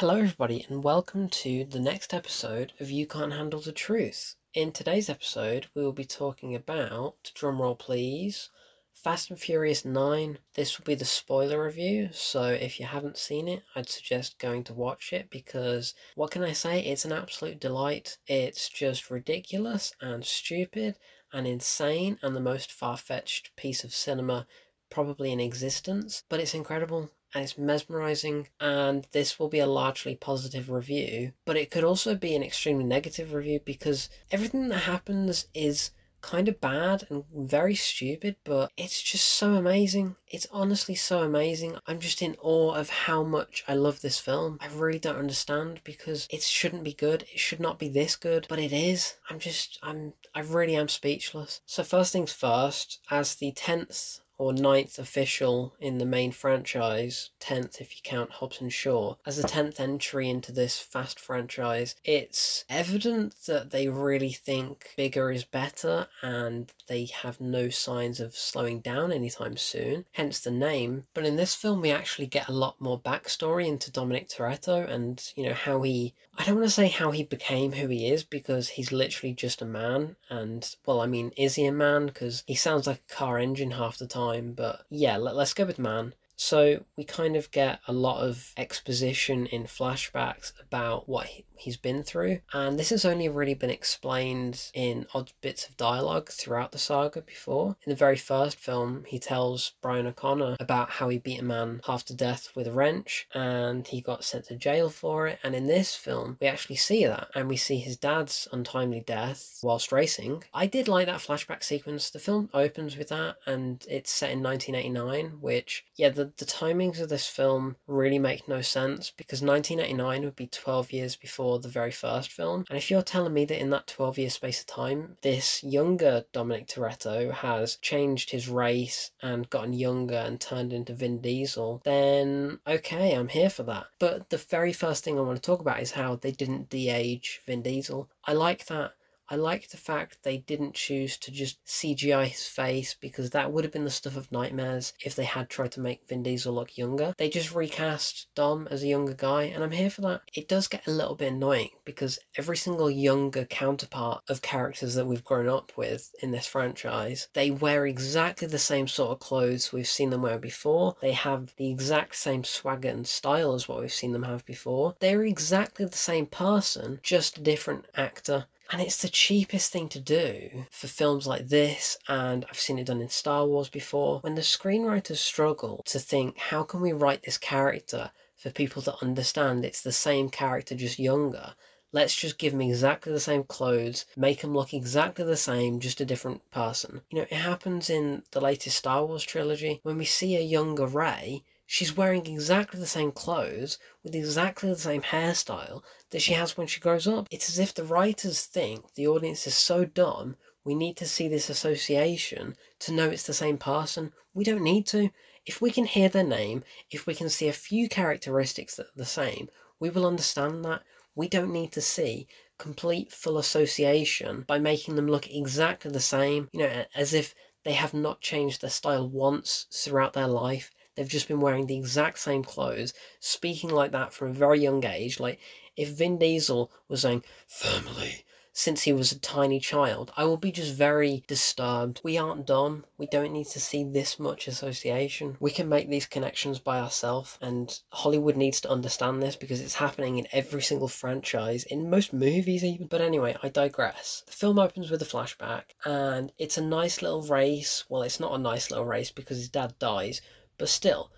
Hello, everybody, and welcome to the next episode of You Can't Handle the Truth. In today's episode, we will be talking about, drumroll please, Fast and Furious 9. This will be the spoiler review, so if you haven't seen it, I'd suggest going to watch it because what can I say? It's an absolute delight. It's just ridiculous and stupid and insane and the most far fetched piece of cinema probably in existence, but it's incredible and it's mesmerizing and this will be a largely positive review. But it could also be an extremely negative review because everything that happens is kind of bad and very stupid but it's just so amazing. It's honestly so amazing. I'm just in awe of how much i love this film. I really don't understand because it shouldn't be good. It should not be this good but it is. I'm just i'm i really am speechless. So first things first as the 10th or ninth official in the main franchise, 10th if you count Hobbs and Shaw, as the 10th entry into this fast franchise, it's evident that they really think bigger is better and they have no signs of slowing down anytime soon, hence the name. But in this film, we actually get a lot more backstory into Dominic Toretto and, you know, how he I don't want to say how he became who he is because he's literally just a man. And, well, I mean, is he a man? Because he sounds like a car engine half the time. But yeah, let, let's go with man. So we kind of get a lot of exposition in flashbacks about what he, he's been through, and this has only really been explained in odd bits of dialogue throughout the saga before. In the very first film, he tells Brian O'Connor about how he beat a man half to death with a wrench and he got sent to jail for it. And in this film, we actually see that, and we see his dad's untimely death whilst racing. I did like that flashback sequence. The film opens with that, and it's set in 1989, which, yeah, the the, timings of this film really make no sense because 1989 would be 12 years before the very first film. And if you're telling me that in that 12 year space of time, this younger Dominic Toretto has changed his race and gotten younger and turned into Vin Diesel, then okay, I'm here for that. But the very first thing I want to talk about is how they didn't de age Vin Diesel. I like that I like the fact they didn't choose to just CGI his face because that would have been the stuff of nightmares if they had tried to make Vin Diesel look younger. They just recast Dom as a younger guy, and I'm here for that. It does get a little bit annoying because every single younger counterpart of characters that we've grown up with in this franchise, they wear exactly the same sort of clothes we've seen them wear before. They have the exact same swagger and style as what we've seen them have before. They're exactly the same person, just a different actor and it's the cheapest thing to do for films like this, and I've seen it done in Star Wars before. When the screenwriters struggle to think, how can we write this character for people to understand it's the same character, just younger? Let's just give him exactly the same clothes, make him look exactly the same, just a different person. You know, it happens in the latest Star Wars trilogy. When we see a younger Rey, she's wearing exactly the same clothes with exactly the same hairstyle that she has when she grows up. It's as if the writers think the audience is so dumb, we need to see this association to know it's the same person. We don't need to. If we can hear their name, if we can see a few characteristics that are the same, we will understand that. We don't need to see complete full association by making them look exactly the same, you know, as if they have not changed their style once throughout their life. They've just been wearing the exact same clothes, speaking like that from a very young age. Like, if Vin Diesel was saying, family, since he was a tiny child, I will be just very disturbed. We aren't dumb. We don't need to see this much association. We can make these connections by ourselves, and Hollywood needs to understand this because it's happening in every single franchise, in most movies even. But anyway, I digress. The film opens with a flashback, and it's a nice little race. Well, it's not a nice little race because his dad dies, but still,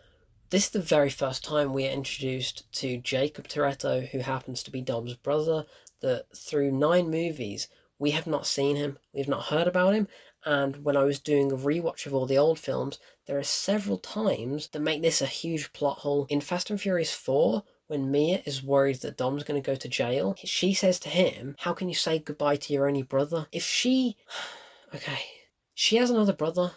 this is the very first time we are introduced to Jacob Toretto, who happens to be Dom's brother, that through nine movies we have not seen him, we've not heard about him, and when I was doing a rewatch of all the old films, there are several times that make this a huge plot hole. In Fast and Furious 4, when Mia is worried that Dom's going to go to jail, she says to him, How can you say goodbye to your only brother? If she. Okay. She has another brother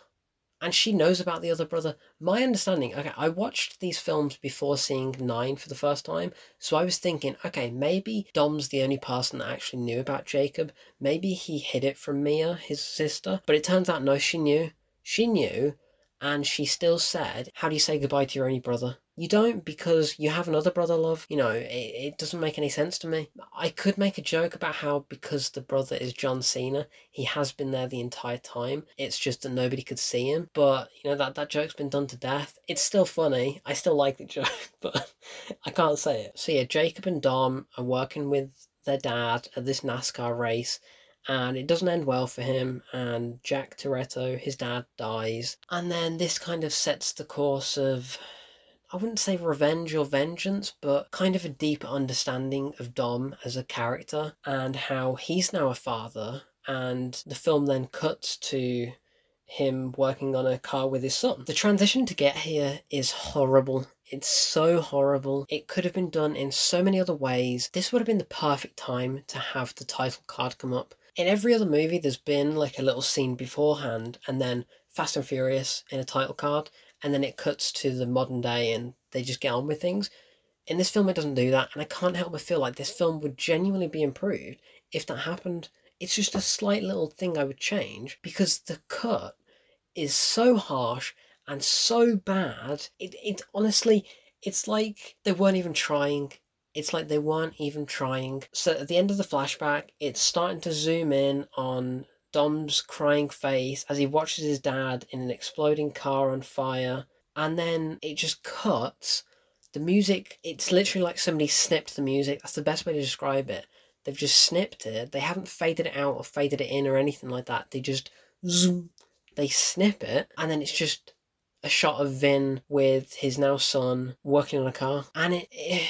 and she knows about the other brother. My understanding, okay, I watched these films before seeing Nine for the first time, so I was thinking, okay, maybe Dom's the only person that actually knew about Jacob. Maybe he hid it from Mia, his sister. But it turns out, no, she knew. She knew, and she still said, How do you say goodbye to your only brother? You don't because you have another brother, love. You know, it, it doesn't make any sense to me. I could make a joke about how because the brother is John Cena, he has been there the entire time. It's just that nobody could see him. But, you know, that, that joke's been done to death. It's still funny. I still like the joke, but I can't say it. So, yeah, Jacob and Dom are working with their dad at this NASCAR race and it doesn't end well for him and Jack Toretto, his dad, dies. And then this kind of sets the course of I wouldn't say revenge or vengeance, but kind of a deeper understanding of Dom as a character and how he's now a father. And the film then cuts to him working on a car with his son. The transition to get here is horrible. It's so horrible. It could have been done in so many other ways. This would have been the perfect time to have the title card come up. In every other movie, there's been like a little scene beforehand and then Fast and Furious in a title card and then it cuts to the modern day and they just get on with things. In this film, it doesn't do that, and I can't help but feel like this film would genuinely be improved if that happened. It's just a slight little thing I would change because the cut is so harsh and so bad. It, it honestly, it's like they weren't even trying. It's like they weren't even trying. So at the end of the flashback, it's starting to zoom in on Dom's crying face as he watches his dad in an exploding car on fire, and then it just cuts. The music, it's literally like somebody snipped the music. That's the best way to describe it. They've just snipped it. They haven't faded it out or faded it in or anything like that. They just zoom, they snip it, and then it's just a shot of Vin with his now son working on a car, and it, it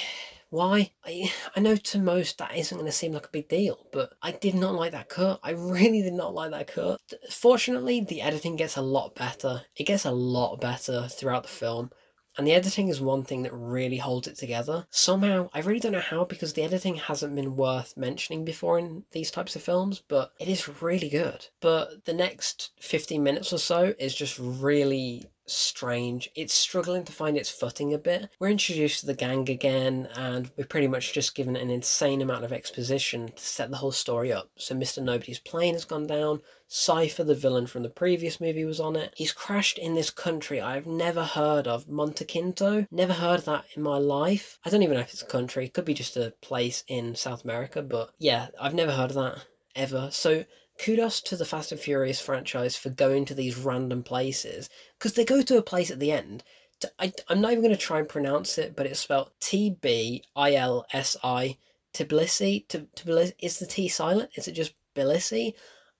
why? I, I know to most that isn't going to seem like a big deal, but I did not like that cut. I really did not like that cut. Fortunately, the editing gets a lot better. It gets a lot better throughout the film. And the editing is one thing that really holds it together. Somehow, I really don't know how because the editing hasn't been worth mentioning before in these types of films, but it is really good. But the next 15 minutes or so is just really strange. It's struggling to find its footing a bit. We're introduced to the gang again, and we're pretty much just given an insane amount of exposition to set the whole story up. So, Mr. Nobody's plane has gone down. Cypher, the villain from the previous movie, was on it. He's crashed in this country I've never heard of, Montequinto. Never heard of that in my life. I don't even know if it's a country. It could be just a place in South America, but yeah, I've never heard of that ever. So kudos to the Fast and Furious franchise for going to these random places because they go to a place at the end. To, I, I'm not even going to try and pronounce it, but it's spelled T B I L S I. Tbilisi. Tbilisi. Is the T silent? Is it just Tbilisi?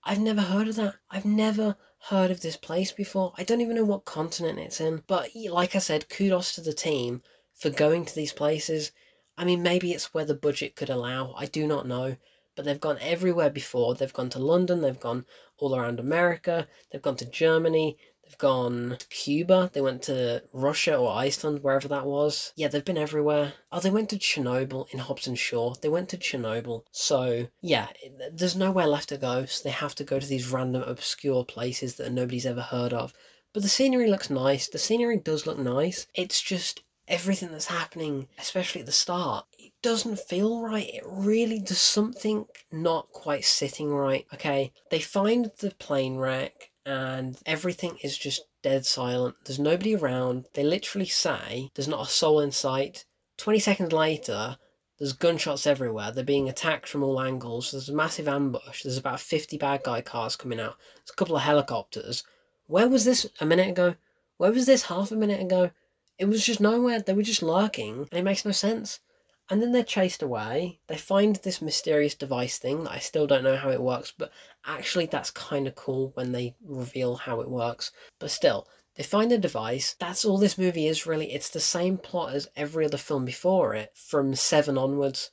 I've never heard of that. I've never heard of this place before. I don't even know what continent it's in. But like I said, kudos to the team for going to these places. I mean, maybe it's where the budget could allow. I do not know but they've gone everywhere before. They've gone to London, they've gone all around America, they've gone to Germany, they've gone to Cuba, they went to Russia or Iceland, wherever that was. Yeah, they've been everywhere. Oh, they went to Chernobyl in Hobbs and Shaw. They went to Chernobyl. So, yeah, there's nowhere left to go, so they have to go to these random obscure places that nobody's ever heard of. But the scenery looks nice. The scenery does look nice. It's just everything that's happening, especially at the start, it doesn't feel right. It really does something not quite sitting right. Okay, they find the plane wreck and everything is just dead silent. There's nobody around. They literally say there's not a soul in sight. 20 seconds later, there's gunshots everywhere. They're being attacked from all angles. There's a massive ambush. There's about 50 bad guy cars coming out. There's a couple of helicopters. Where was this a minute ago? Where was this half a minute ago? It was just nowhere. They were just lurking, and it makes no sense. And then they're chased away. They find this mysterious device thing that I still don't know how it works, but actually, that's kind of cool when they reveal how it works. But still, they find a device. That's all this movie is really. It's the same plot as every other film before it, from seven onwards.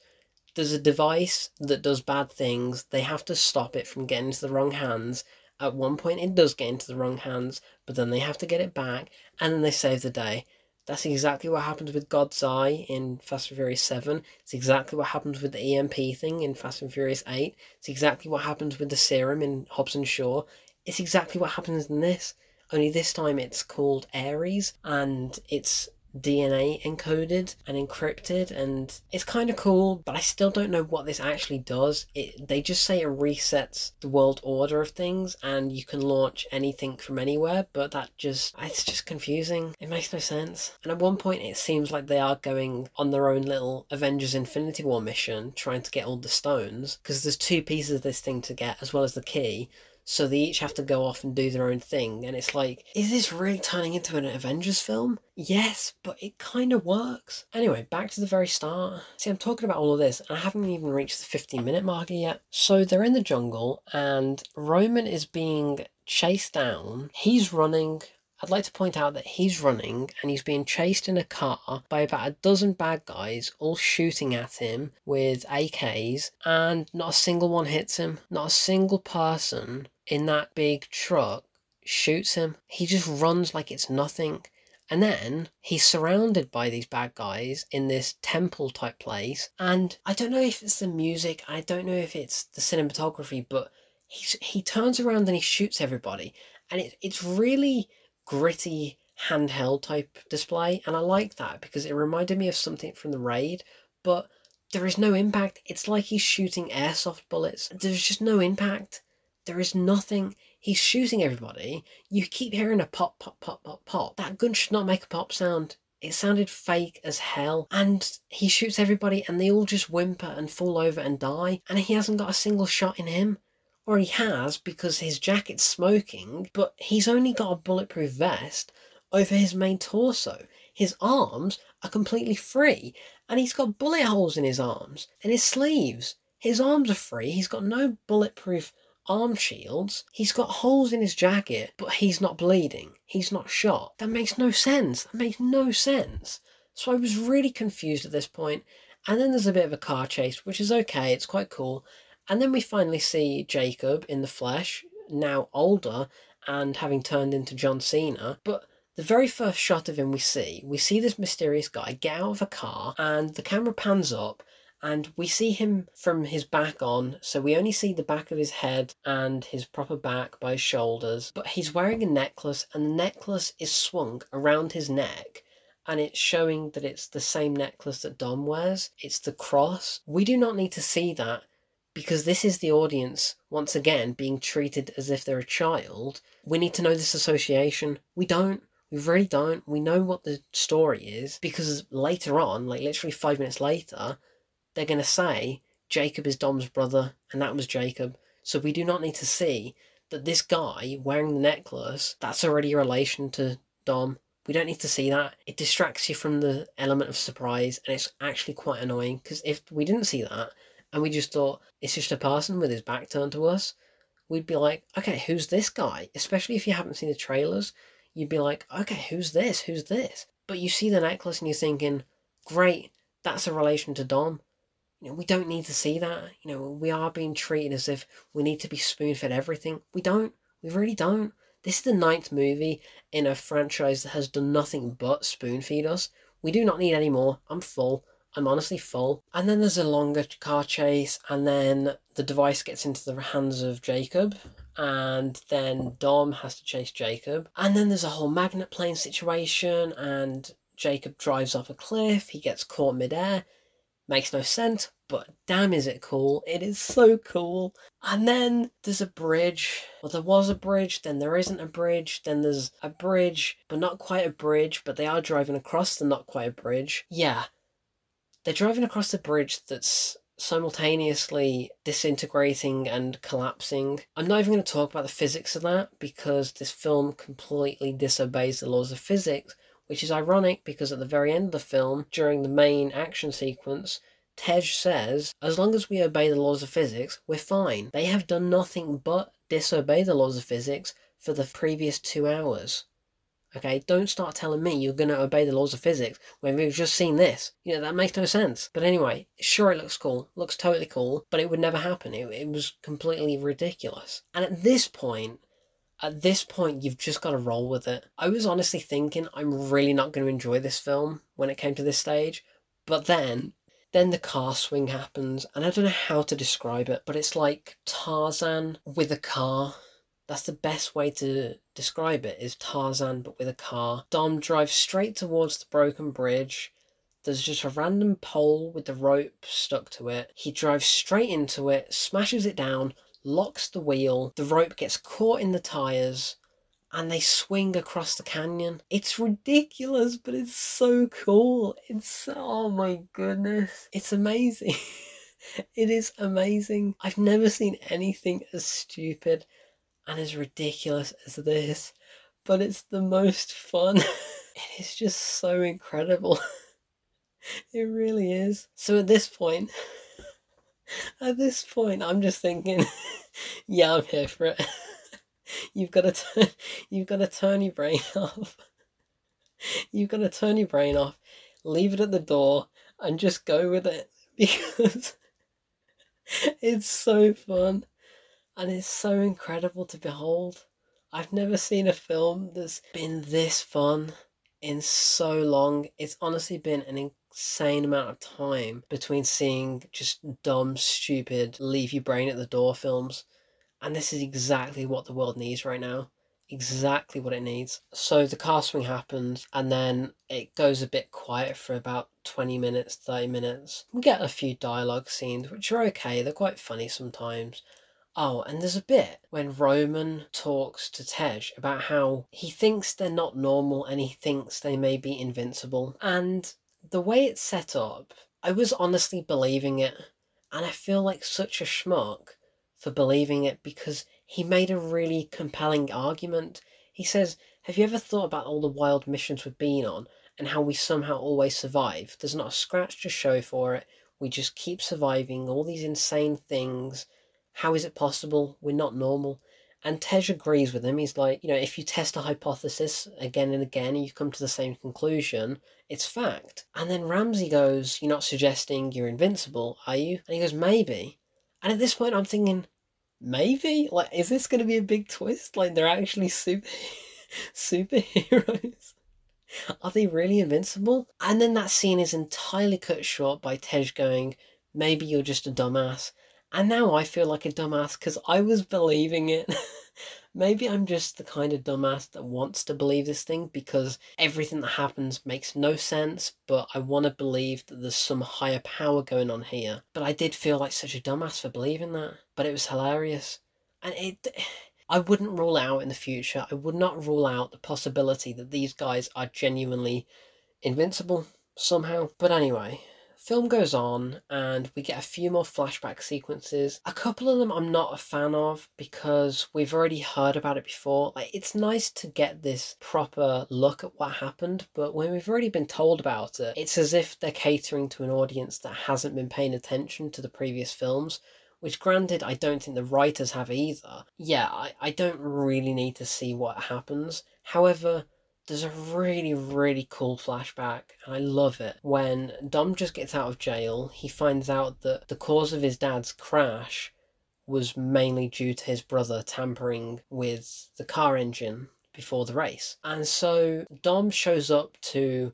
There's a device that does bad things. They have to stop it from getting into the wrong hands. At one point, it does get into the wrong hands, but then they have to get it back, and then they save the day. That's exactly what happens with God's Eye in Fast and Furious 7. It's exactly what happens with the EMP thing in Fast and Furious 8. It's exactly what happens with the serum in Hobbs and Shaw. It's exactly what happens in this. Only this time it's called Ares and it's DNA encoded and encrypted, and it's kind of cool, but I still don't know what this actually does. It, they just say it resets the world order of things, and you can launch anything from anywhere, but that just, it's just confusing. It makes no sense. And at one point, it seems like they are going on their own little Avengers Infinity War mission, trying to get all the stones, because there's two pieces of this thing to get, as well as the key so they each have to go off and do their own thing. And it's like, is this really turning into an Avengers film? Yes, but it kind of works. Anyway, back to the very start. See, I'm talking about all of this, and I haven't even reached the 15 minute marker yet. So they're in the jungle, and Roman is being chased down. He's running I'd like to point out that he's running and he's being chased in a car by about a dozen bad guys, all shooting at him with AKs, and not a single one hits him. Not a single person in that big truck shoots him. He just runs like it's nothing. And then he's surrounded by these bad guys in this temple type place. And I don't know if it's the music, I don't know if it's the cinematography, but he's, he turns around and he shoots everybody. And it, it's really gritty handheld type display and I like that because it reminded me of something from the raid but there is no impact. It's like he's shooting airsoft bullets. There's just no impact. There is nothing. He's shooting everybody. You keep hearing a pop pop pop pop pop. That gun should not make a pop sound. It sounded fake as hell. And he shoots everybody and they all just whimper and fall over and die. And he hasn't got a single shot in him or he has because his jacket's smoking, but he's only got a bulletproof vest over his main torso. His arms are completely free, and he's got bullet holes in his arms and his sleeves. His arms are free, he's got no bulletproof arm shields. He's got holes in his jacket, but he's not bleeding. He's not shot. That makes no sense. That makes no sense. So I was really confused at this point. And then there's a bit of a car chase, which is okay, it's quite cool. And then we finally see Jacob in the flesh, now older and having turned into John Cena. But the very first shot of him we see, we see this mysterious guy get out of a car and the camera pans up and we see him from his back on, so we only see the back of his head and his proper back by his shoulders. But he's wearing a necklace, and the necklace is swung around his neck, and it's showing that it's the same necklace that Dom wears. It's the cross. We do not need to see that because this is the audience once again being treated as if they're a child. We need to know this association. We don't. We really don't. We know what the story is because later on, like literally five minutes later, they're going to say Jacob is Dom's brother and that was Jacob. So we do not need to see that this guy wearing the necklace, that's already a relation to Dom. We don't need to see that. It distracts you from the element of surprise and it's actually quite annoying because if we didn't see that, and we just thought it's just a person with his back turned to us, we'd be like, okay, who's this guy? Especially if you haven't seen the trailers, you'd be like, okay, who's this? Who's this? But you see the necklace and you're thinking, great, that's a relation to Dom. You know, we don't need to see that. You know, we are being treated as if we need to be spoon fed everything. We don't. We really don't. This is the ninth movie in a franchise that has done nothing but spoon feed us. We do not need any more. I'm full. I'm honestly full. And then there's a longer car chase, and then the device gets into the hands of Jacob, and then Dom has to chase Jacob. And then there's a whole magnet plane situation, and Jacob drives off a cliff, he gets caught midair. Makes no sense, but damn is it cool. It is so cool. And then there's a bridge. Well, there was a bridge, then there isn't a bridge, then there's a bridge, but not quite a bridge, but they are driving across the not quite a bridge. Yeah, they're driving across a bridge that's simultaneously disintegrating and collapsing. I'm not even going to talk about the physics of that because this film completely disobeys the laws of physics, which is ironic because at the very end of the film, during the main action sequence, Tej says, as long as we obey the laws of physics, we're fine. They have done nothing but disobey the laws of physics for the previous two hours. Okay, don't start telling me you're going to obey the laws of physics when we've just seen this. You know, that makes no sense. But anyway, sure, it looks cool, looks totally cool, but it would never happen. It, it was completely ridiculous. And at this point, at this point, you've just got to roll with it. I was honestly thinking I'm really not going to enjoy this film when it came to this stage, but then then the car swing happens, and I don't know how to describe it, but it's like Tarzan with a car That's the best way to describe it is Tarzan but with a car. Dom drives straight towards the broken bridge. There's just a random pole with the rope stuck to it. He drives straight into it, smashes it down, locks the wheel. The rope gets caught in the tires and they swing across the canyon. It's ridiculous, but it's so cool. It's oh my goodness. It's amazing. it is amazing. I've never seen anything as stupid and as ridiculous as this, but it's the most fun. it is just so incredible. it really is. So at this point, at this point, I'm just thinking, yeah, I'm here for it. you've got to turn, you've got to turn your brain off. You've got to turn your brain off, leave it at the door, and just go with it because it's so fun and it's so incredible to behold. I've never seen a film that's been this fun in so long. It's honestly been an insane amount of time between seeing just dumb, stupid, leave your brain at the door films. And this is exactly what the world needs right now. Exactly what it needs. So the car swing happens, and then it goes a bit quiet for about 20 minutes, 30 minutes. We get a few dialogue scenes, which are okay, they're quite funny sometimes. Oh, and there's a bit when Roman talks to Tej about how he thinks they're not normal and he thinks they may be invincible. And the way it's set up, I was honestly believing it. And I feel like such a schmuck for believing it because he made a really compelling argument. He says, Have you ever thought about all the wild missions we've been on and how we somehow always survive? There's not a scratch to show for it. We just keep surviving all these insane things how is it possible? We're not normal. And Tej agrees with him. He's like, you know, if you test a hypothesis again and again and you come to the same conclusion, it's fact. And then Ramsey goes, You're not suggesting you're invincible, are you? And he goes, Maybe. And at this point, I'm thinking, Maybe? Like, is this going to be a big twist? Like, they're actually super superheroes? Are they really invincible? And then that scene is entirely cut short by Tej going, Maybe you're just a dumbass. And now I feel like a dumbass because I was believing it. Maybe I'm just the kind of dumbass that wants to believe this thing because everything that happens makes no sense, but I want to believe that there's some higher power going on here. But I did feel like such a dumbass for believing that. But it was hilarious. And it. I wouldn't rule out in the future, I would not rule out the possibility that these guys are genuinely invincible somehow. But anyway, film goes on and we get a few more flashback sequences. A couple of them I'm not a fan of because we've already heard about it before. Like it's nice to get this proper look at what happened, but when we've already been told about it, it's as if they're catering to an audience that hasn't been paying attention to the previous films. Which, granted, I don't think the writers have either. Yeah, I, I don't really need to see what happens. However, there's a really, really cool flashback, and I love it. When Dom just gets out of jail, he finds out that the cause of his dad's crash was mainly due to his brother tampering with the car engine before the race. And so Dom shows up to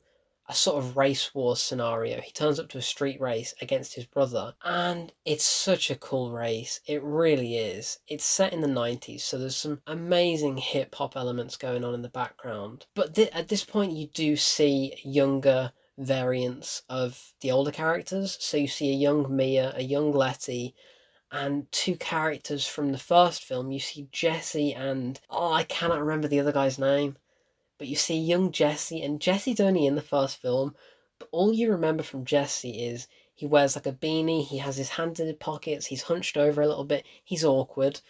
a sort of race war scenario. He turns up to a street race against his brother, and it's such a cool race. It really is. It's set in the 90s, so there's some amazing hip hop elements going on in the background. But th- at this point, you do see younger variants of the older characters. So you see a young Mia, a young Letty, and two characters from the first film. You see Jesse and oh, I cannot remember the other guy's name. But you see young Jesse, and Jesse's only in the first film, but all you remember from Jesse is he wears like a beanie, he has his hands in his pockets, he's hunched over a little bit, he's awkward.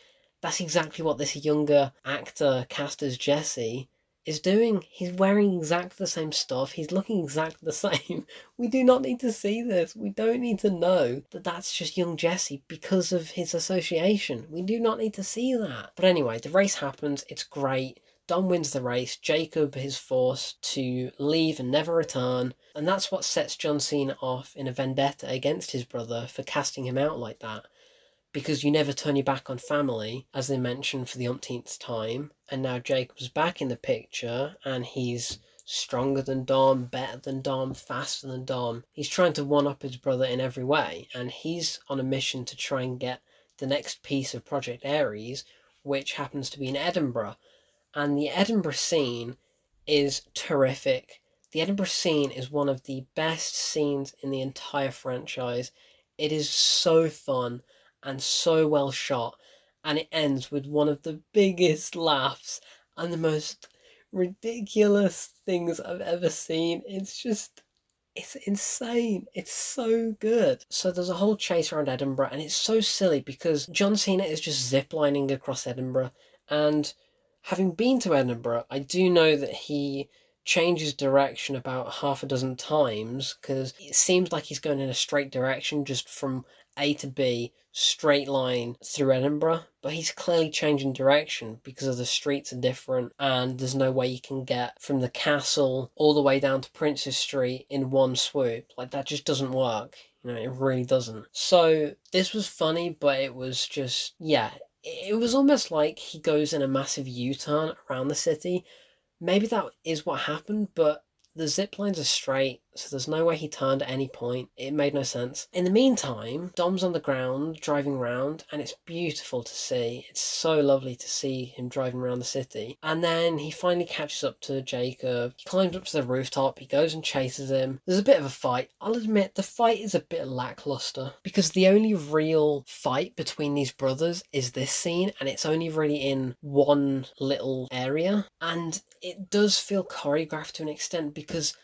That's exactly what this younger actor cast as Jesse is doing. He's wearing exactly the same stuff. He's looking exactly the same. We do not need to see this. We don't need to know that that's just young Jesse because of his association. We do not need to see that. But anyway, the race happens. It's great. Dom wins the race, Jacob is forced to leave and never return, and that's what sets John Cena off in a vendetta against his brother for casting him out like that. Because you never turn your back on family, as they mentioned for the umpteenth time, and now Jacob's back in the picture, and he's stronger than Dom, better than Dom, faster than Dom. He's trying to one up his brother in every way, and he's on a mission to try and get the next piece of Project Ares, which happens to be in Edinburgh. And the Edinburgh scene is terrific. The Edinburgh scene is one of the best scenes in the entire franchise. It is so fun and so well shot, and it ends with one of the biggest laughs and the most ridiculous things I've ever seen. It's just it's insane. It's so good. So there's a whole chase around Edinburgh, and it's so silly because John Cena is just ziplining across Edinburgh. And having been to Edinburgh, I do know that he changes direction about half a dozen times because it seems like he's going in a straight direction just from A to B, straight line through Edinburgh. But he's clearly changing direction because of the streets are different and there's no way you can get from the castle all the way down to Princes Street in one swoop. Like that just doesn't work. You know, it really doesn't. So this was funny, but it was just, yeah, it was almost like he goes in a massive U turn around the city. Maybe that is what happened, but the zip lines are straight, so there's no way he turned at any point. It made no sense. In the meantime, Dom's on the ground driving around, and it's beautiful to see. It's so lovely to see him driving around the city. And then he finally catches up to Jacob. He climbs up to the rooftop. He goes and chases him. There's a bit of a fight. I'll admit the fight is a bit lackluster because the only real fight between these brothers is this scene, and it's only really in one little area. And it does feel choreographed to an extent because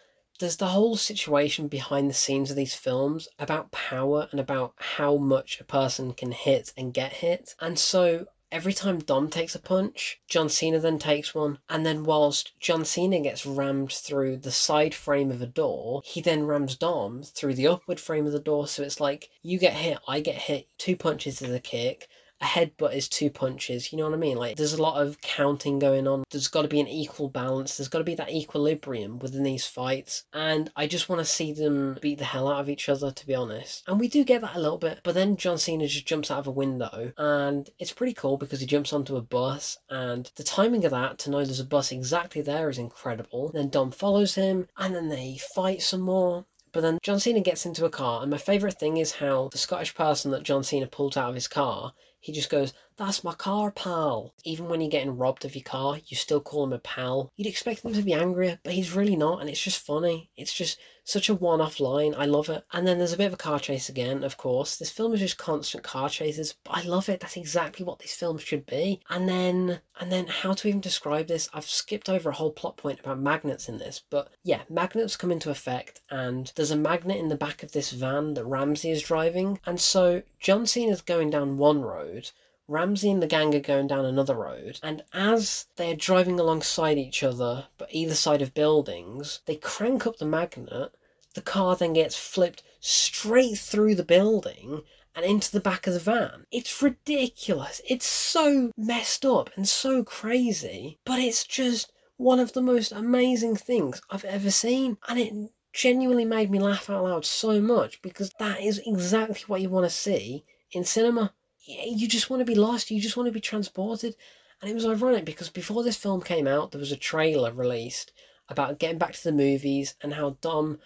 there's the whole situation behind the scenes of these films about power and about how much a person can hit and get hit. And so every time Dom takes a punch, John Cena then takes one. And then whilst John Cena gets rammed through the side frame of a door, he then rams Dom through the upward frame of the door. So it's like you get hit, I get hit, two punches is a kick a headbutt is two punches. You know what I mean? Like, there's a lot of counting going on. There's got to be an equal balance. There's got to be that equilibrium within these fights. And I just want to see them beat the hell out of each other, to be honest. And we do get that a little bit. But then John Cena just jumps out of a window. And it's pretty cool because he jumps onto a bus. And the timing of that to know there's a bus exactly there is incredible. Then Dom follows him. And then they fight some more. But then John Cena gets into a car, and my favourite thing is how the Scottish person that John Cena pulled out of his car he just goes, That's my car, pal. Even when you're getting robbed of your car, you still call him a pal. You'd expect him to be angrier, but he's really not, and it's just funny. It's just such a one off line. I love it. And then there's a bit of a car chase again, of course. This film is just constant car chases, but I love it. That's exactly what these films should be. And then, and then how to even describe this? I've skipped over a whole plot point about magnets in this, but yeah, magnets come into effect, and there's a magnet in the back of this van that Ramsey is driving. And so John Cena's going down one road. Ramsey and the gang are going down another road, and as they are driving alongside each other, but either side of buildings, they crank up the magnet. The car then gets flipped straight through the building and into the back of the van. It's ridiculous. It's so messed up and so crazy, but it's just one of the most amazing things I've ever seen, and it genuinely made me laugh out loud so much because that is exactly what you want to see in cinema you just want to be lost, you just want to be transported. And it was ironic because before this film came out, there was a trailer released about getting back to the movies and how Dom,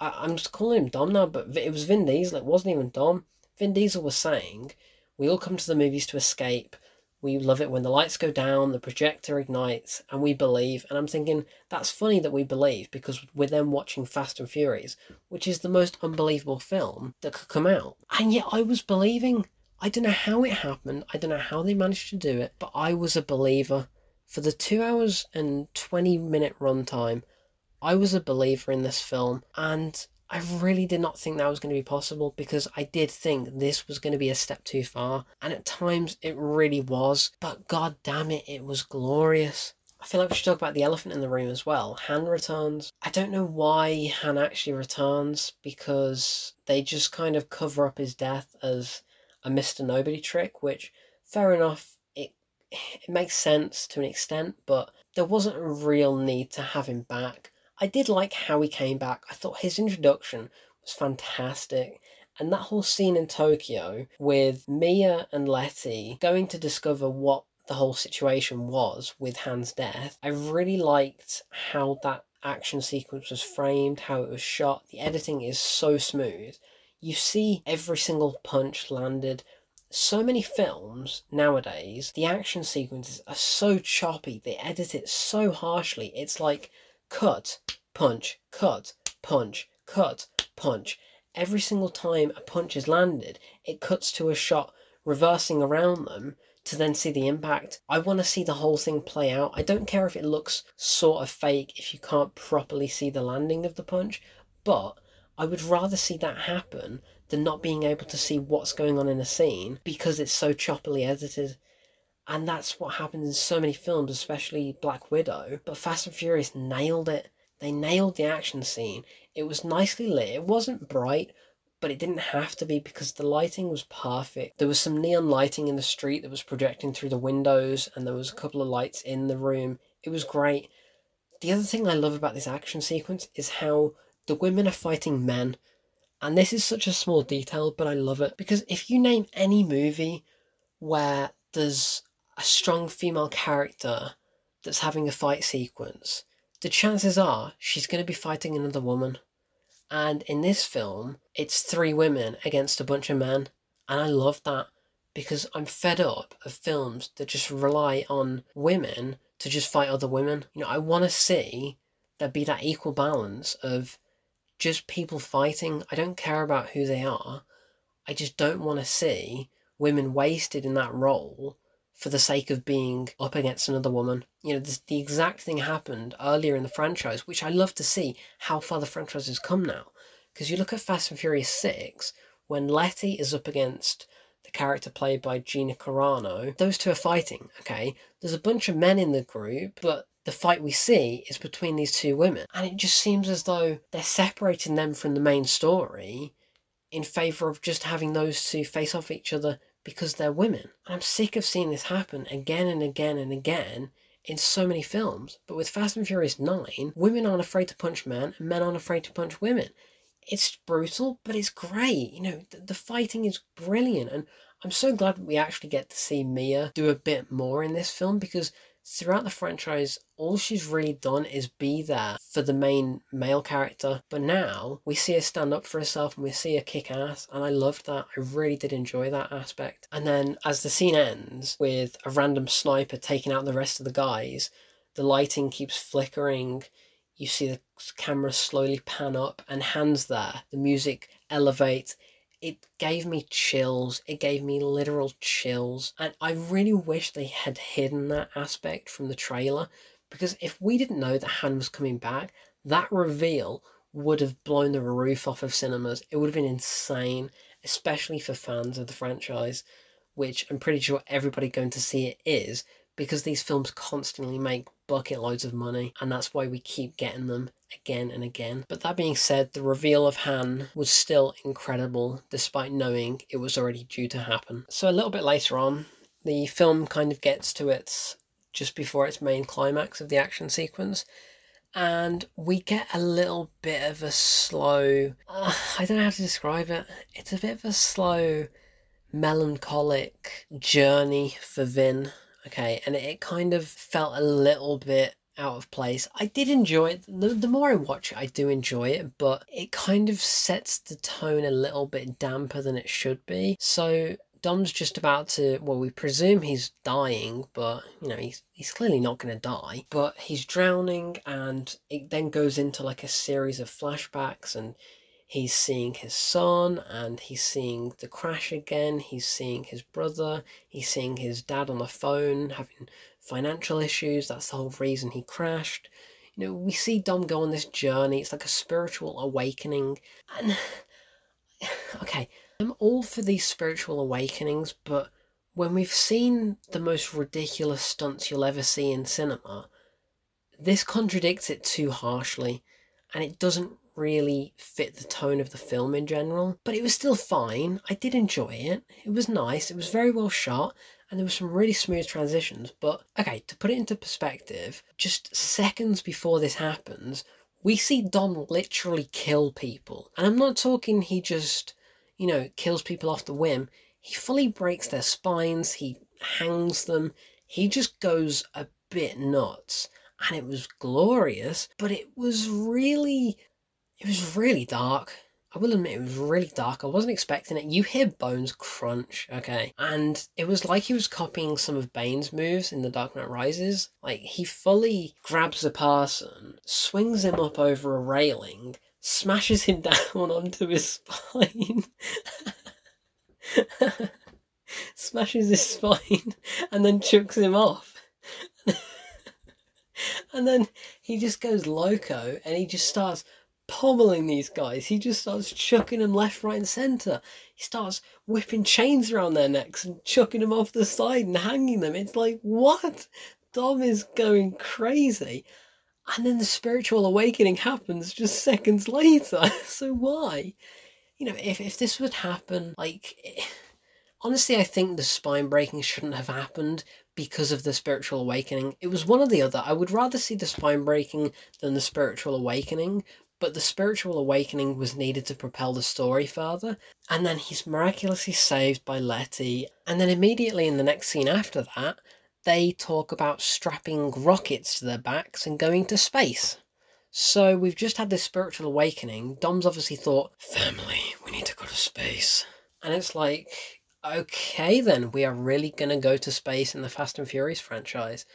I, am just calling him Dom now, but it was Vin Diesel, it wasn't even Dom. Vin Diesel was saying, We all come to the movies to escape. We love it when the lights go down, the projector ignites, and we believe. And I'm thinking, that's funny that we believe because we're then watching Fast and Furious, which is the most unbelievable film that could come out. And yet I was believing I don't know how it happened. I don't know how they managed to do it, but I was a believer. For the two hours and 20 minute runtime, I was a believer in this film, and I really did not think that was going to be possible because I did think this was going to be a step too far, and at times it really was, but god damn it, it was glorious. I feel like we should talk about the elephant in the room as well. Han returns. I don't know why Han actually returns because they just kind of cover up his death as a Mr. Nobody trick, which, fair enough, it, it makes sense to an extent, but there wasn't a real need to have him back. I did like how he came back. I thought his introduction was fantastic. And that whole scene in Tokyo with Mia and Letty going to discover what the whole situation was with Han's death, I really liked how that action sequence was framed, how it was shot. The editing is so smooth. You see every single punch landed. so many films nowadays, the action sequences are so choppy, they edit it so harshly. It's like cut, punch, cut, punch, cut, punch. Every single time a punch is landed, it cuts to a shot reversing around them to then see the impact. I want to see the whole thing play out. I don't care if it looks sort of fake if you can't properly see the landing of the punch, but I would rather see that happen than not being able to see what's going on in a scene because it's so choppily edited. And that's what happens in so many films, especially Black Widow. But Fast and Furious nailed it. They nailed the action scene. It was nicely lit. It wasn't bright, but it didn't have to be because the lighting was perfect. There was some neon lighting in the street that was projecting through the windows, and there was a couple of lights in the room. It was great. The other thing I love about this action sequence is how the women are fighting men. And this is such a small detail, but I love it because if you name any movie where there's a strong female character that's having a fight sequence, the chances are she's going to be fighting another woman. And in this film, it's three women against a bunch of men. And I love that because I'm fed up of films that just rely on women to just fight other women. You know, I want to see there be that equal balance of just people fighting. I don't care about who they are. I just don't want to see women wasted in that role for the sake of being up against another woman. You know, this, the exact thing happened earlier in the franchise, which I love to see how far the franchise has come now. Because you look at Fast and Furious 6, when Letty is up against the character played by Gina Carano, those two are fighting, okay? There's a bunch of men in the group, but the fight we see is between these two women. And it just seems as though they're separating them from the main story in favour of just having those two face off each other because they're women. And I'm sick of seeing this happen again and again and again in so many films. But with Fast and Furious 9, women aren't afraid to punch men and men aren't afraid to punch women. It's brutal, but it's great. You know, the, the fighting is brilliant. And I'm so glad we actually get to see Mia do a bit more in this film because throughout the franchise, all she's really done is be there for the main male character. But now we see her stand up for herself and we see her kick ass, and I loved that. I really did enjoy that aspect. And then as the scene ends with a random sniper taking out the rest of the guys, the lighting keeps flickering. You see the camera slowly pan up, and Han's there. The music elevates it gave me chills. It gave me literal chills. And I really wish they had hidden that aspect from the trailer because if we didn't know that Han was coming back, that reveal would have blown the roof off of cinemas. It would have been insane, especially for fans of the franchise, which I'm pretty sure everybody going to see it is because these films constantly make bucket loads of money and that's why we keep getting them again and again. But that being said, the reveal of Han was still incredible despite knowing it was already due to happen. So a little bit later on, the film kind of gets to its just before its main climax of the action sequence. And we get a little bit of a slow, uh, I don't know how to describe it. It's a bit of a slow, melancholic journey for Vin okay, and it kind of felt a little bit out of place. I did enjoy it. The, the more I watch it, I do enjoy it, but it kind of sets the tone a little bit damper than it should be. So Dom's just about to, well, we presume he's dying, but, you know, he's, he's clearly not going to die. But he's drowning, and it then goes into like a series of flashbacks, and he's seeing his son and he's seeing the crash again. He's seeing his brother. He's seeing his dad on the phone having financial issues. That's the whole reason he crashed. You know, we see Dom go on this journey. It's like a spiritual awakening. And, okay, I'm all for these spiritual awakenings, but when we've seen the most ridiculous stunts you'll ever see in cinema, this contradicts it too harshly and it doesn't really fit the tone of the film in general, but it was still fine. I did enjoy it. It was nice. It was very well shot and there were some really smooth transitions. But okay, to put it into perspective, just seconds before this happens, we see Dom literally kill people. And I'm not talking he just, you know, kills people off the whim. He fully breaks their spines, he hangs them, he just goes a bit nuts. And it was glorious, but it was really it was really dark. I will admit it was really dark. I wasn't expecting it. You hear bones crunch, okay? And it was like he was copying some of Bane's moves in The Dark Knight Rises. Like he fully grabs a person, swings him up over a railing, smashes him down onto his spine. smashes his spine and then chucks him off. and then he just goes loco and he just starts pummeling these guys. He just starts chucking them left, right, and centre. He starts whipping chains around their necks and chucking them off the side and hanging them. It's like, what? Dom is going crazy. And then the spiritual awakening happens just seconds later. so why? You know, if, if this would happen, like, eh, honestly, I think the spine breaking shouldn't have happened because of the spiritual awakening. It was one or the other. I would rather see the spine breaking than the spiritual awakening, but the spiritual awakening was needed to propel the story further. And then he's miraculously saved by Letty. And then immediately in the next scene after that, they talk about strapping rockets to their backs and going to space. So we've just had this spiritual awakening. Dom's obviously thought, family, we need to go to space. And it's like, okay, then we are really going to go to space in the Fast and Furious franchise.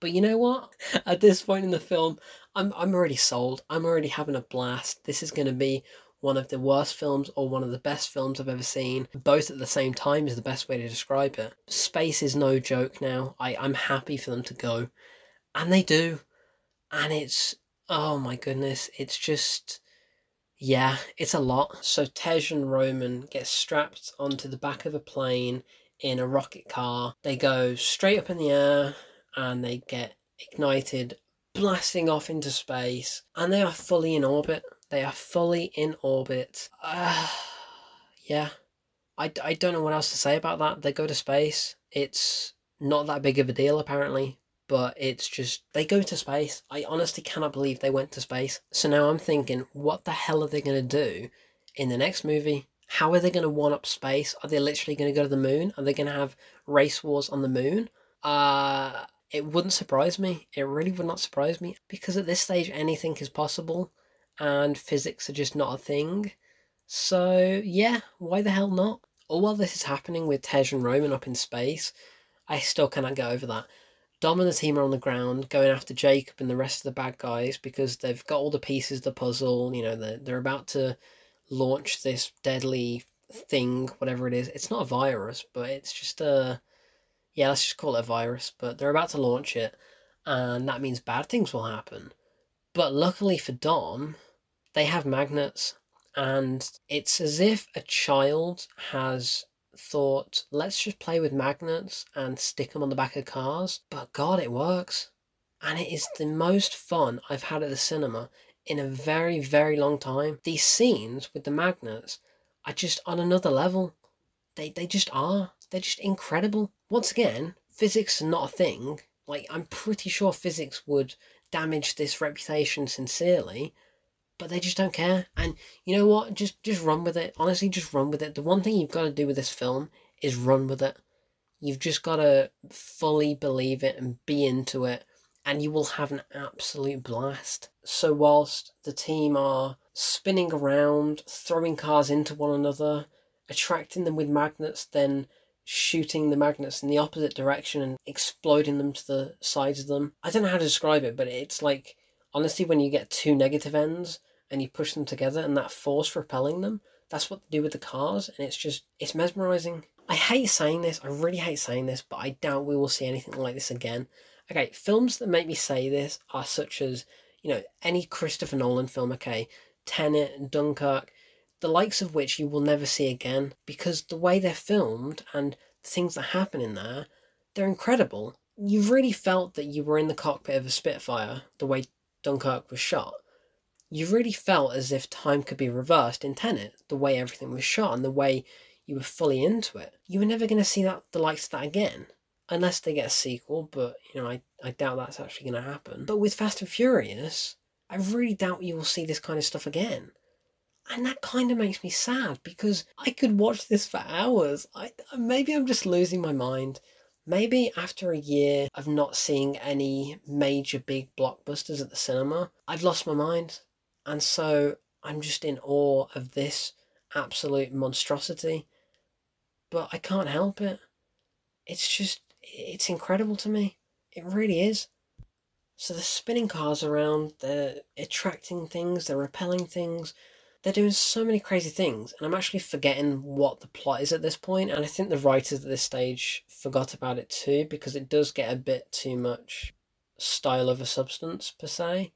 But you know what? At this point in the film, I'm I'm already sold. I'm already having a blast. This is going to be one of the worst films or one of the best films I've ever seen. Both at the same time is the best way to describe it. Space is no joke now. I, I'm happy for them to go. And they do. And it's oh my goodness, it's just yeah, it's a lot. So Tej and Roman get strapped onto the back of a plane in a rocket car. They go straight up in the air and they get ignited, blasting off into space, and they are fully in orbit. They are fully in orbit. Uh, yeah. I, I don't know what else to say about that. They go to space. It's not that big of a deal, apparently, but it's just, they go to space. I honestly cannot believe they went to space. So now I'm thinking, what the hell are they going to do in the next movie? How are they going to one up space? Are they literally going to go to the moon? Are they going to have race wars on the moon? Uh, it wouldn't surprise me. It really would not surprise me because at this stage anything is possible and physics are just not a thing. So, yeah, why the hell not? All while this is happening with Tej and Roman up in space, I still cannot get over that. Dom and the team are on the ground going after Jacob and the rest of the bad guys because they've got all the pieces of the puzzle. You know, they're, they're about to launch this deadly thing, whatever it is. It's not a virus, but it's just a yeah, let's just call it a virus, but they're about to launch it, and that means bad things will happen. But luckily for Dom, they have magnets, and it's as if a child has thought, let's just play with magnets and stick them on the back of cars. But God, it works. And it is the most fun I've had at the cinema in a very, very long time. These scenes with the magnets are just on another level. They, they just are. They're just incredible. Once again, physics not a thing. Like, I'm pretty sure physics would damage this reputation sincerely, but they just don't care. And you know what? Just just run with it. Honestly, just run with it. The one thing you've got to do with this film is run with it. You've just got to fully believe it and be into it, and you will have an absolute blast. So, whilst the team are spinning around, throwing cars into one another, attracting them with magnets, then shooting the magnets in the opposite direction and exploding them to the sides of them. I don't know how to describe it, but it's like honestly when you get two negative ends and you push them together and that force repelling them, that's what they do with the cars and it's just it's mesmerizing. I hate saying this, I really hate saying this, but I doubt we will see anything like this again. Okay, films that make me say this are such as, you know, any Christopher Nolan film, okay, Tenet, Dunkirk, the likes of which you will never see again because the way they're filmed and the things that happen in there, they're incredible. You've really felt that you were in the cockpit of a Spitfire the way Dunkirk was shot. You've really felt as if time could be reversed in Tenet, the way everything was shot and the way you were fully into it. You were never going to see that the likes of that again. Unless they get a sequel, but you know, I, I doubt that's actually going to happen. But with Fast and Furious, I really doubt you will see this kind of stuff again. And that kind of makes me sad because I could watch this for hours. I maybe I'm just losing my mind. Maybe after a year of not seeing any major big blockbusters at the cinema, I've lost my mind. And so I'm just in awe of this absolute monstrosity. But I can't help it. It's just, it's incredible to me. It really is. So they're spinning cars around, they're attracting things, they're repelling things, they're doing so many crazy things, and I'm actually forgetting what the plot is at this point. and I think the writers at this stage forgot about it too, because it does get a bit too much style over substance, per se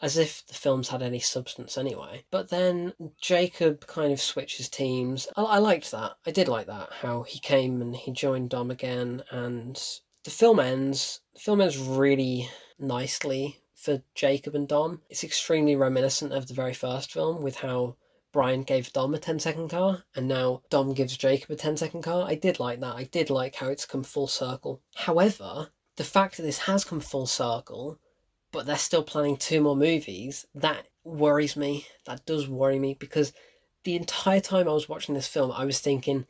as if the films had any substance anyway. But then Jacob kind of switches teams. I, I liked that. I did like that. How he came and he joined Dom again, and the film ends. The film ends really nicely for Jacob and Dom. It's extremely reminiscent of the very first film with how Brian gave Dom a 10 second car and now Dom gives Jacob a 10 second car. I did like that. I did like how it's come full circle. However, the fact that this has come full circle but they're still planning two more movies, that worries me. That does worry me because the entire time I was watching this film, I was thinking,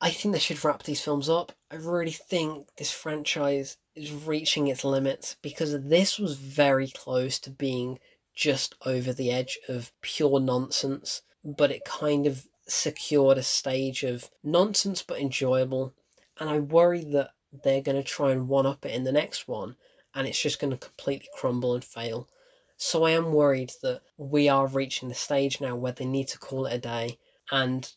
I think they should wrap these films up. I really think this franchise is reaching its limits because this was very close to being just over the edge of pure nonsense, but it kind of secured a stage of nonsense but enjoyable. And I worry that they're going to try and one up it in the next one and it's just going to completely crumble and fail. So I am worried that we are reaching the stage now where they need to call it a day, and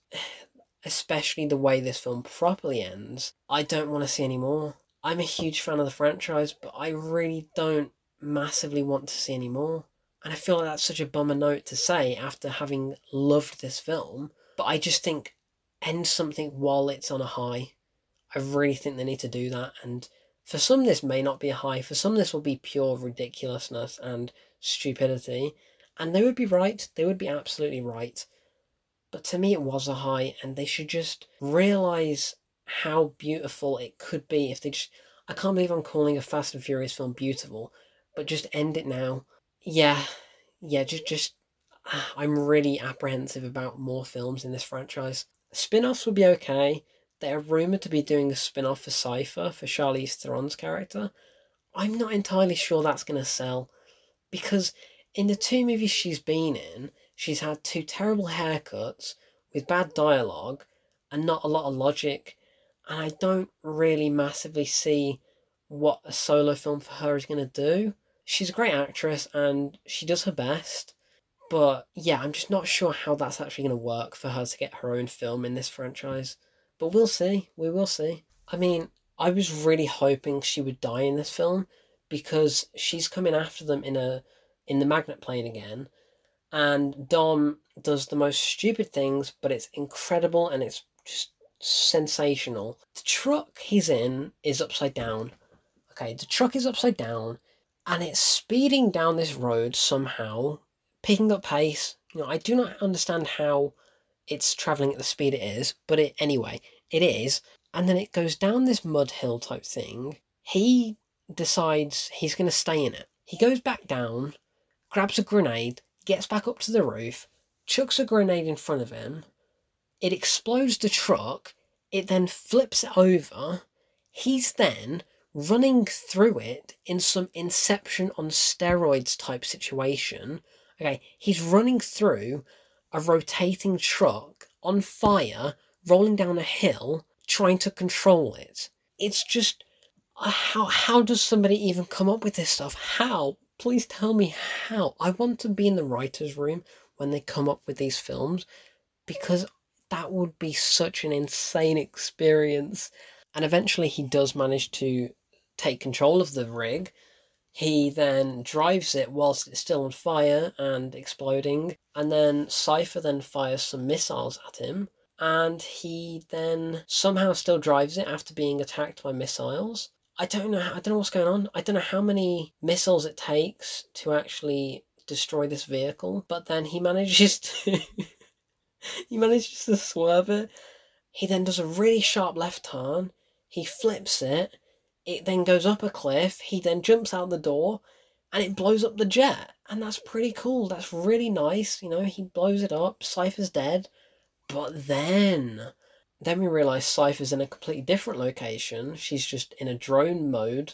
especially the way this film properly ends, I don't want to see any more. I'm a huge fan of the franchise, but I really don't massively want to see any more. And I feel like that's such a bummer note to say after having loved this film, but I just think end something while it's on a high. I really think they need to do that, and for some, this may not be a high. For some, this will be pure ridiculousness and stupidity. And they would be right. They would be absolutely right. But to me, it was a high, and they should just realize how beautiful it could be if they just. I can't believe I'm calling a Fast and Furious film beautiful, but just end it now. Yeah, yeah, just just. I'm really apprehensive about more films in this franchise. Spin offs would be okay, they're rumoured to be doing a spin off for Cypher, for Charlize Theron's character. I'm not entirely sure that's going to sell because in the two movies she's been in, she's had two terrible haircuts with bad dialogue and not a lot of logic. And I don't really massively see what a solo film for her is going to do. She's a great actress and she does her best. But yeah, I'm just not sure how that's actually going to work for her to get her own film in this franchise. But we'll see. We will see. I mean, I was really hoping she would die in this film because she's coming after them in a in the magnet plane again, and Dom does the most stupid things, but it's incredible and it's just sensational. The truck he's in is upside down. Okay, the truck is upside down, and it's speeding down this road somehow, picking up pace. You know, I do not understand how it's traveling at the speed it is, but it anyway, it is. And then it goes down this mud hill type thing. He decides he's going to stay in it. He goes back down, grabs a grenade, gets back up to the roof, chucks a grenade in front of him. It explodes the truck. It then flips it over. He's then running through it in some Inception on steroids type situation. Okay, he's running through a rotating truck on fire rolling down a hill trying to control it. It's just uh, how how does somebody even come up with this stuff? How? Please tell me how. I want to be in the writers' room when they come up with these films because that would be such an insane experience. And eventually he does manage to take control of the rig he then drives it whilst it's still on fire and exploding, and then Cypher then fires some missiles at him, and he then somehow still drives it after being attacked by missiles. I don't know. I don't know what's going on. I don't know how many missiles it takes to actually destroy this vehicle, but then he manages to he manages to swerve it. He then does a really sharp left turn. He flips it it then goes up a cliff. He then jumps out the door and it blows up the jet. And that's pretty cool. That's really nice. You know, he blows it up. Cypher's dead. But then, then we realise Cypher's in a completely different location. She's just in a drone mode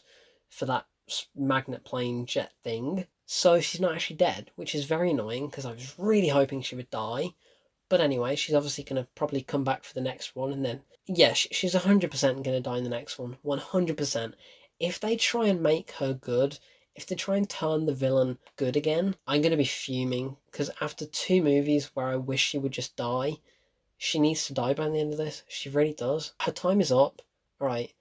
for that magnet plane jet thing. So she's not actually dead, which is very annoying because I was really hoping she would die. But anyway, she's obviously going to probably come back for the next one. And then, yeah, she's 100% going to die in the next one. 100%. If they try and make her good, if they try and turn the villain good again, I'm going to be fuming because after two movies where I wish she would just die, she needs to die by the end of this. She really does. Her time is up. Right.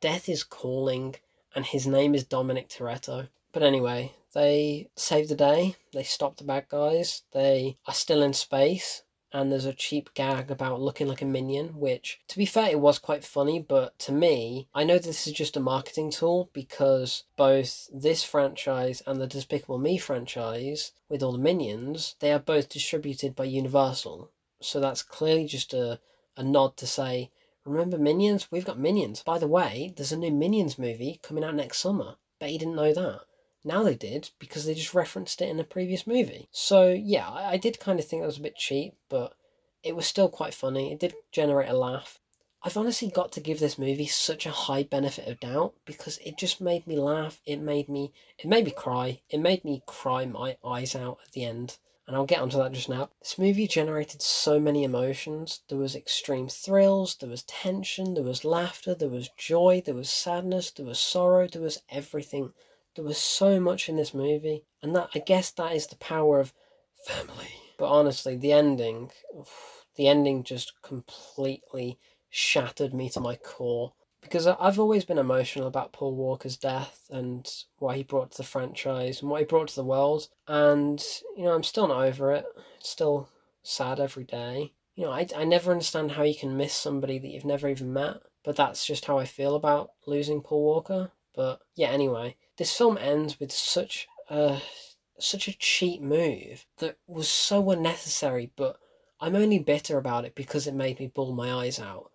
Death is calling, and his name is Dominic Toretto. But anyway, they save the day. They stop the bad guys. They are still in space and there's a cheap gag about looking like a minion, which, to be fair, it was quite funny, but to me, I know this is just a marketing tool because both this franchise and the Despicable Me franchise, with all the minions, they are both distributed by Universal. So that's clearly just a, a nod to say, remember Minions? We've got Minions. By the way, there's a new Minions movie coming out next summer. Bet you didn't know that. Now they did because they just referenced it in a previous movie. So yeah, I, I did kind of think that was a bit cheap, but it was still quite funny. It did generate a laugh. I've honestly got to give this movie such a high benefit of doubt because it just made me laugh. It made me it made me cry. It made me cry my eyes out at the end. And I'll get onto that just now. This movie generated so many emotions. There was extreme thrills, there was tension, there was laughter, there was joy, there was sadness, there was sorrow, there was everything. There was so much in this movie, and that I guess that is the power of family. But honestly, the ending, the ending just completely shattered me to my core because I've always been emotional about Paul Walker's death and what he brought to the franchise and what he brought to the world. And, you know, I'm still not over it. It's still sad every day. You know, I, I never understand how you can miss somebody that you've never even met, but that's just how I feel about losing Paul Walker. But yeah, anyway, this film ends with such a such a cheap move that was so unnecessary, but I'm only bitter about it because it made me bawl my eyes out.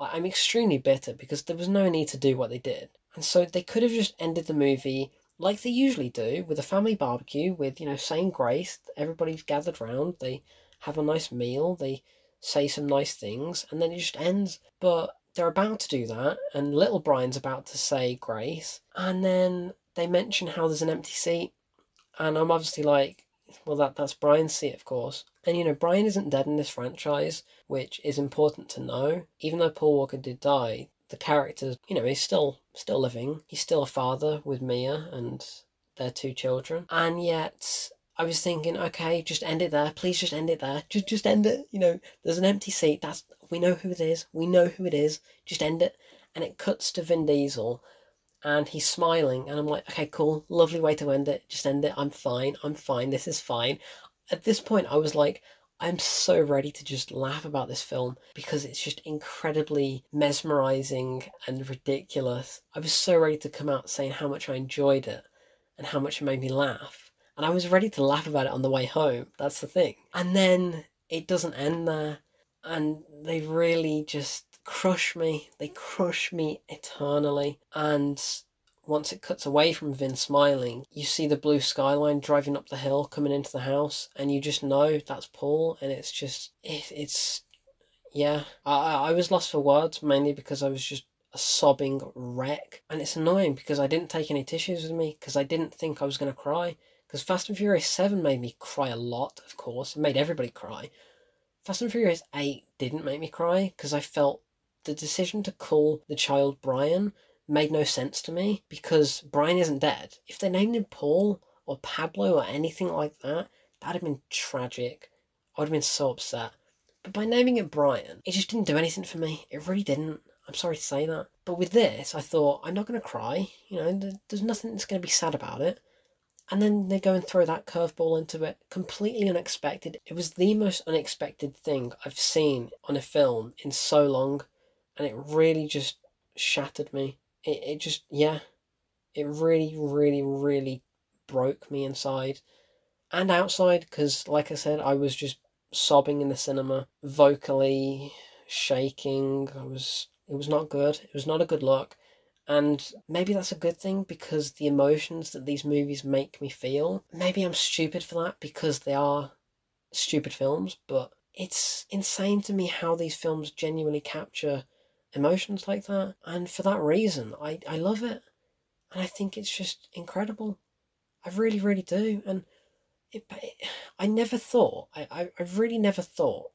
I'm extremely bitter because there was no need to do what they did. And so they could have just ended the movie like they usually do with a family barbecue with, you know, saying grace, everybody's gathered round, they have a nice meal, they say some nice things, and then it just ends. But they're about to do that, and little Brian's about to say grace, and then they mention how there's an empty seat, and I'm obviously like, well, that that's Brian's seat, of course. And you know, Brian isn't dead in this franchise, which is important to know. Even though Paul Walker did die, the character, you know, he's still still living. He's still a father with Mia and their two children, and yet. I was thinking, okay, just end it there. Please just end it there. Just just end it. You know, there's an empty seat. That's we know who it is. We know who it is. Just end it. And it cuts to Vin Diesel and he's smiling and i'm like okay cool lovely way to end it just end it i'm fine i'm fine this is fine. At this point i was like i'm so ready to just laugh about this film because it's just incredibly mesmerizing and ridiculous. I was so ready to come out saying how much i enjoyed it and how much it made me laugh and i was ready to laugh about it on the way home that's the thing. And then it doesn't end there and they really just crush me. They crush me eternally. And once it cuts away from Vin smiling, you see the blue skyline driving up the hill, coming into the house, and you just know that's Paul. And it's just, it, it's, yeah. I, I was lost for words mainly because I was just a sobbing wreck. And it's annoying because I didn't take any tissues with me because I didn't think I was going to cry. Because Fast and Furious 7 made me cry a lot, of course. It made everybody cry. Fast and Furious 8 didn't make me cry because I felt the decision to call the child Brian made no sense to me because Brian isn't dead. If they named him Paul or Pablo or anything like that, that'd have been tragic. I would have been so upset. But by naming it Brian, it just didn't do anything for me. It really didn't. I'm sorry to say that. But with this, I thought, I'm not going to cry. You know, there's nothing that's going to be sad about it. And then they go and throw that curveball into it. Completely unexpected. It was the most unexpected thing I've seen on a film in so long and it really just shattered me. It, it just, yeah, it really, really, really broke me inside and outside because, like I said, I was just sobbing in the cinema, vocally shaking. I was, it was not good. It was not a good look. And maybe that's a good thing because the emotions that these movies make me feel, maybe I'm stupid for that because they are stupid films, but it's insane to me how these films genuinely capture emotions like that. And for that reason, I, I love it. And I think it's just incredible. I really, really do. And it, it, I never thought, I, I, I really never thought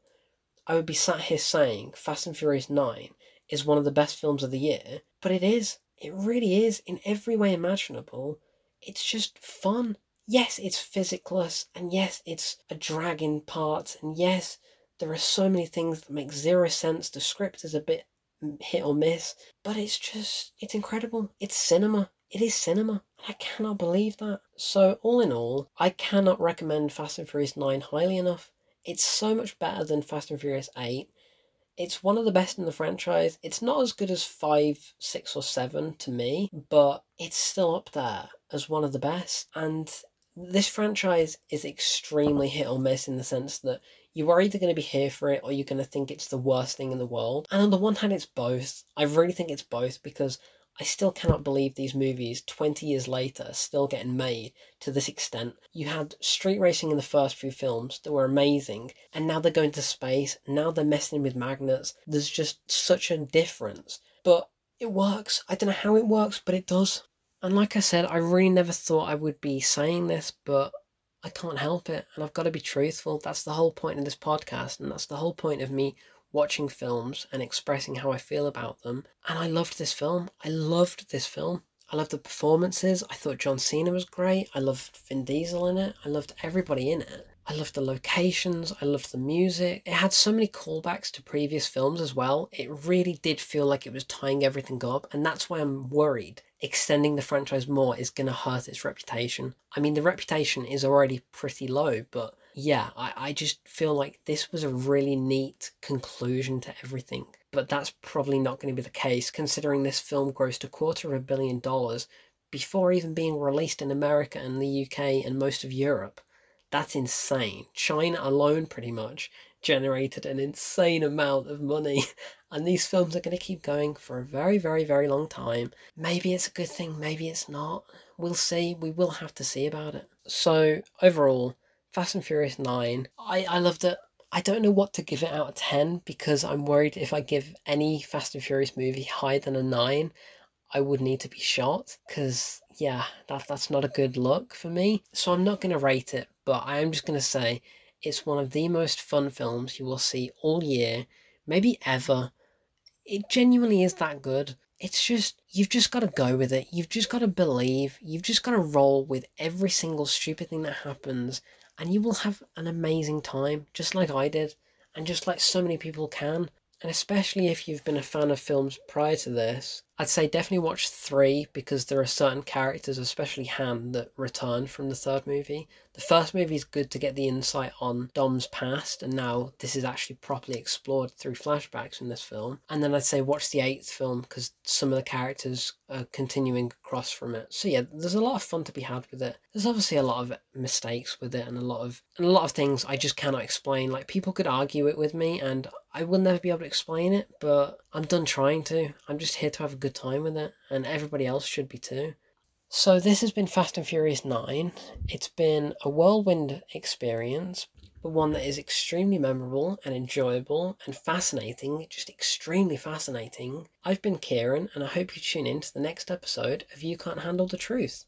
I would be sat here saying Fast and Furious 9 is one of the best films of the year, but it is. It really is in every way imaginable. It's just fun. Yes, it's physicless, and yes, it's a drag in parts, and yes, there are so many things that make zero sense. The script is a bit hit or miss, but it's just, it's incredible. It's cinema. It is cinema. I cannot believe that. So, all in all, I cannot recommend Fast and Furious 9 highly enough. It's so much better than Fast and Furious 8. It's one of the best in the franchise. It's not as good as 5, 6, or 7 to me, but it's still up there as one of the best. And this franchise is extremely hit or miss in the sense that you are either going to be here for it or you're going to think it's the worst thing in the world. And on the one hand, it's both. I really think it's both because I still cannot believe these movies, 20 years later, are still getting made to this extent. You had street racing in the first few films that were amazing, and now they're going to space, now they're messing with magnets. There's just such a difference. But it works. I don't know how it works, but it does. And like I said, I really never thought I would be saying this, but I can't help it. And I've got to be truthful. That's the whole point of this podcast, and that's the whole point of me watching films and expressing how I feel about them. And I loved this film. I loved this film. I loved the performances. I thought John Cena was great. I loved Vin Diesel in it. I loved everybody in it. I loved the locations. I loved the music. It had so many callbacks to previous films as well. It really did feel like it was tying everything up. And that's why I'm worried extending the franchise more is going to hurt its reputation. I mean, the reputation is already pretty low, but yeah, I, I just feel like this was a really neat conclusion to everything. But that's probably not going to be the case, considering this film grossed a quarter of a billion dollars before even being released in America and the UK and most of Europe. That's insane. China alone, pretty much, generated an insane amount of money. And these films are going to keep going for a very, very, very long time. Maybe it's a good thing, maybe it's not. We'll see. We will have to see about it. So, overall, Fast and Furious 9. I, I loved it. I don't know what to give it out of 10 because I'm worried if I give any Fast and Furious movie higher than a 9, I would need to be shot because, yeah, that, that's not a good look for me. So I'm not going to rate it, but I am just going to say it's one of the most fun films you will see all year, maybe ever. It genuinely is that good. It's just, you've just got to go with it. You've just got to believe. You've just got to roll with every single stupid thing that happens and you will have an amazing time, just like I did, and just like so many people can. And especially if you've been a fan of films prior to this, I'd say definitely watch three because there are certain characters, especially Han, that return from the third movie. The first movie is good to get the insight on Dom's past, and now this is actually properly explored through flashbacks in this film. And then I'd say watch the eighth film because some of the characters are continuing across from it. So yeah, there's a lot of fun to be had with it. There's obviously a lot of mistakes with it, and a lot of and a lot of things I just cannot explain. Like people could argue it with me, and I will never be able to explain it. But I'm done trying to. I'm just here to have a good time with it, and everybody else should be too. So, this has been Fast and Furious 9. It's been a whirlwind experience, but one that is extremely memorable and enjoyable and fascinating, just extremely fascinating. I've been Kieran, and I hope you tune in to the next episode of You Can't Handle the Truth.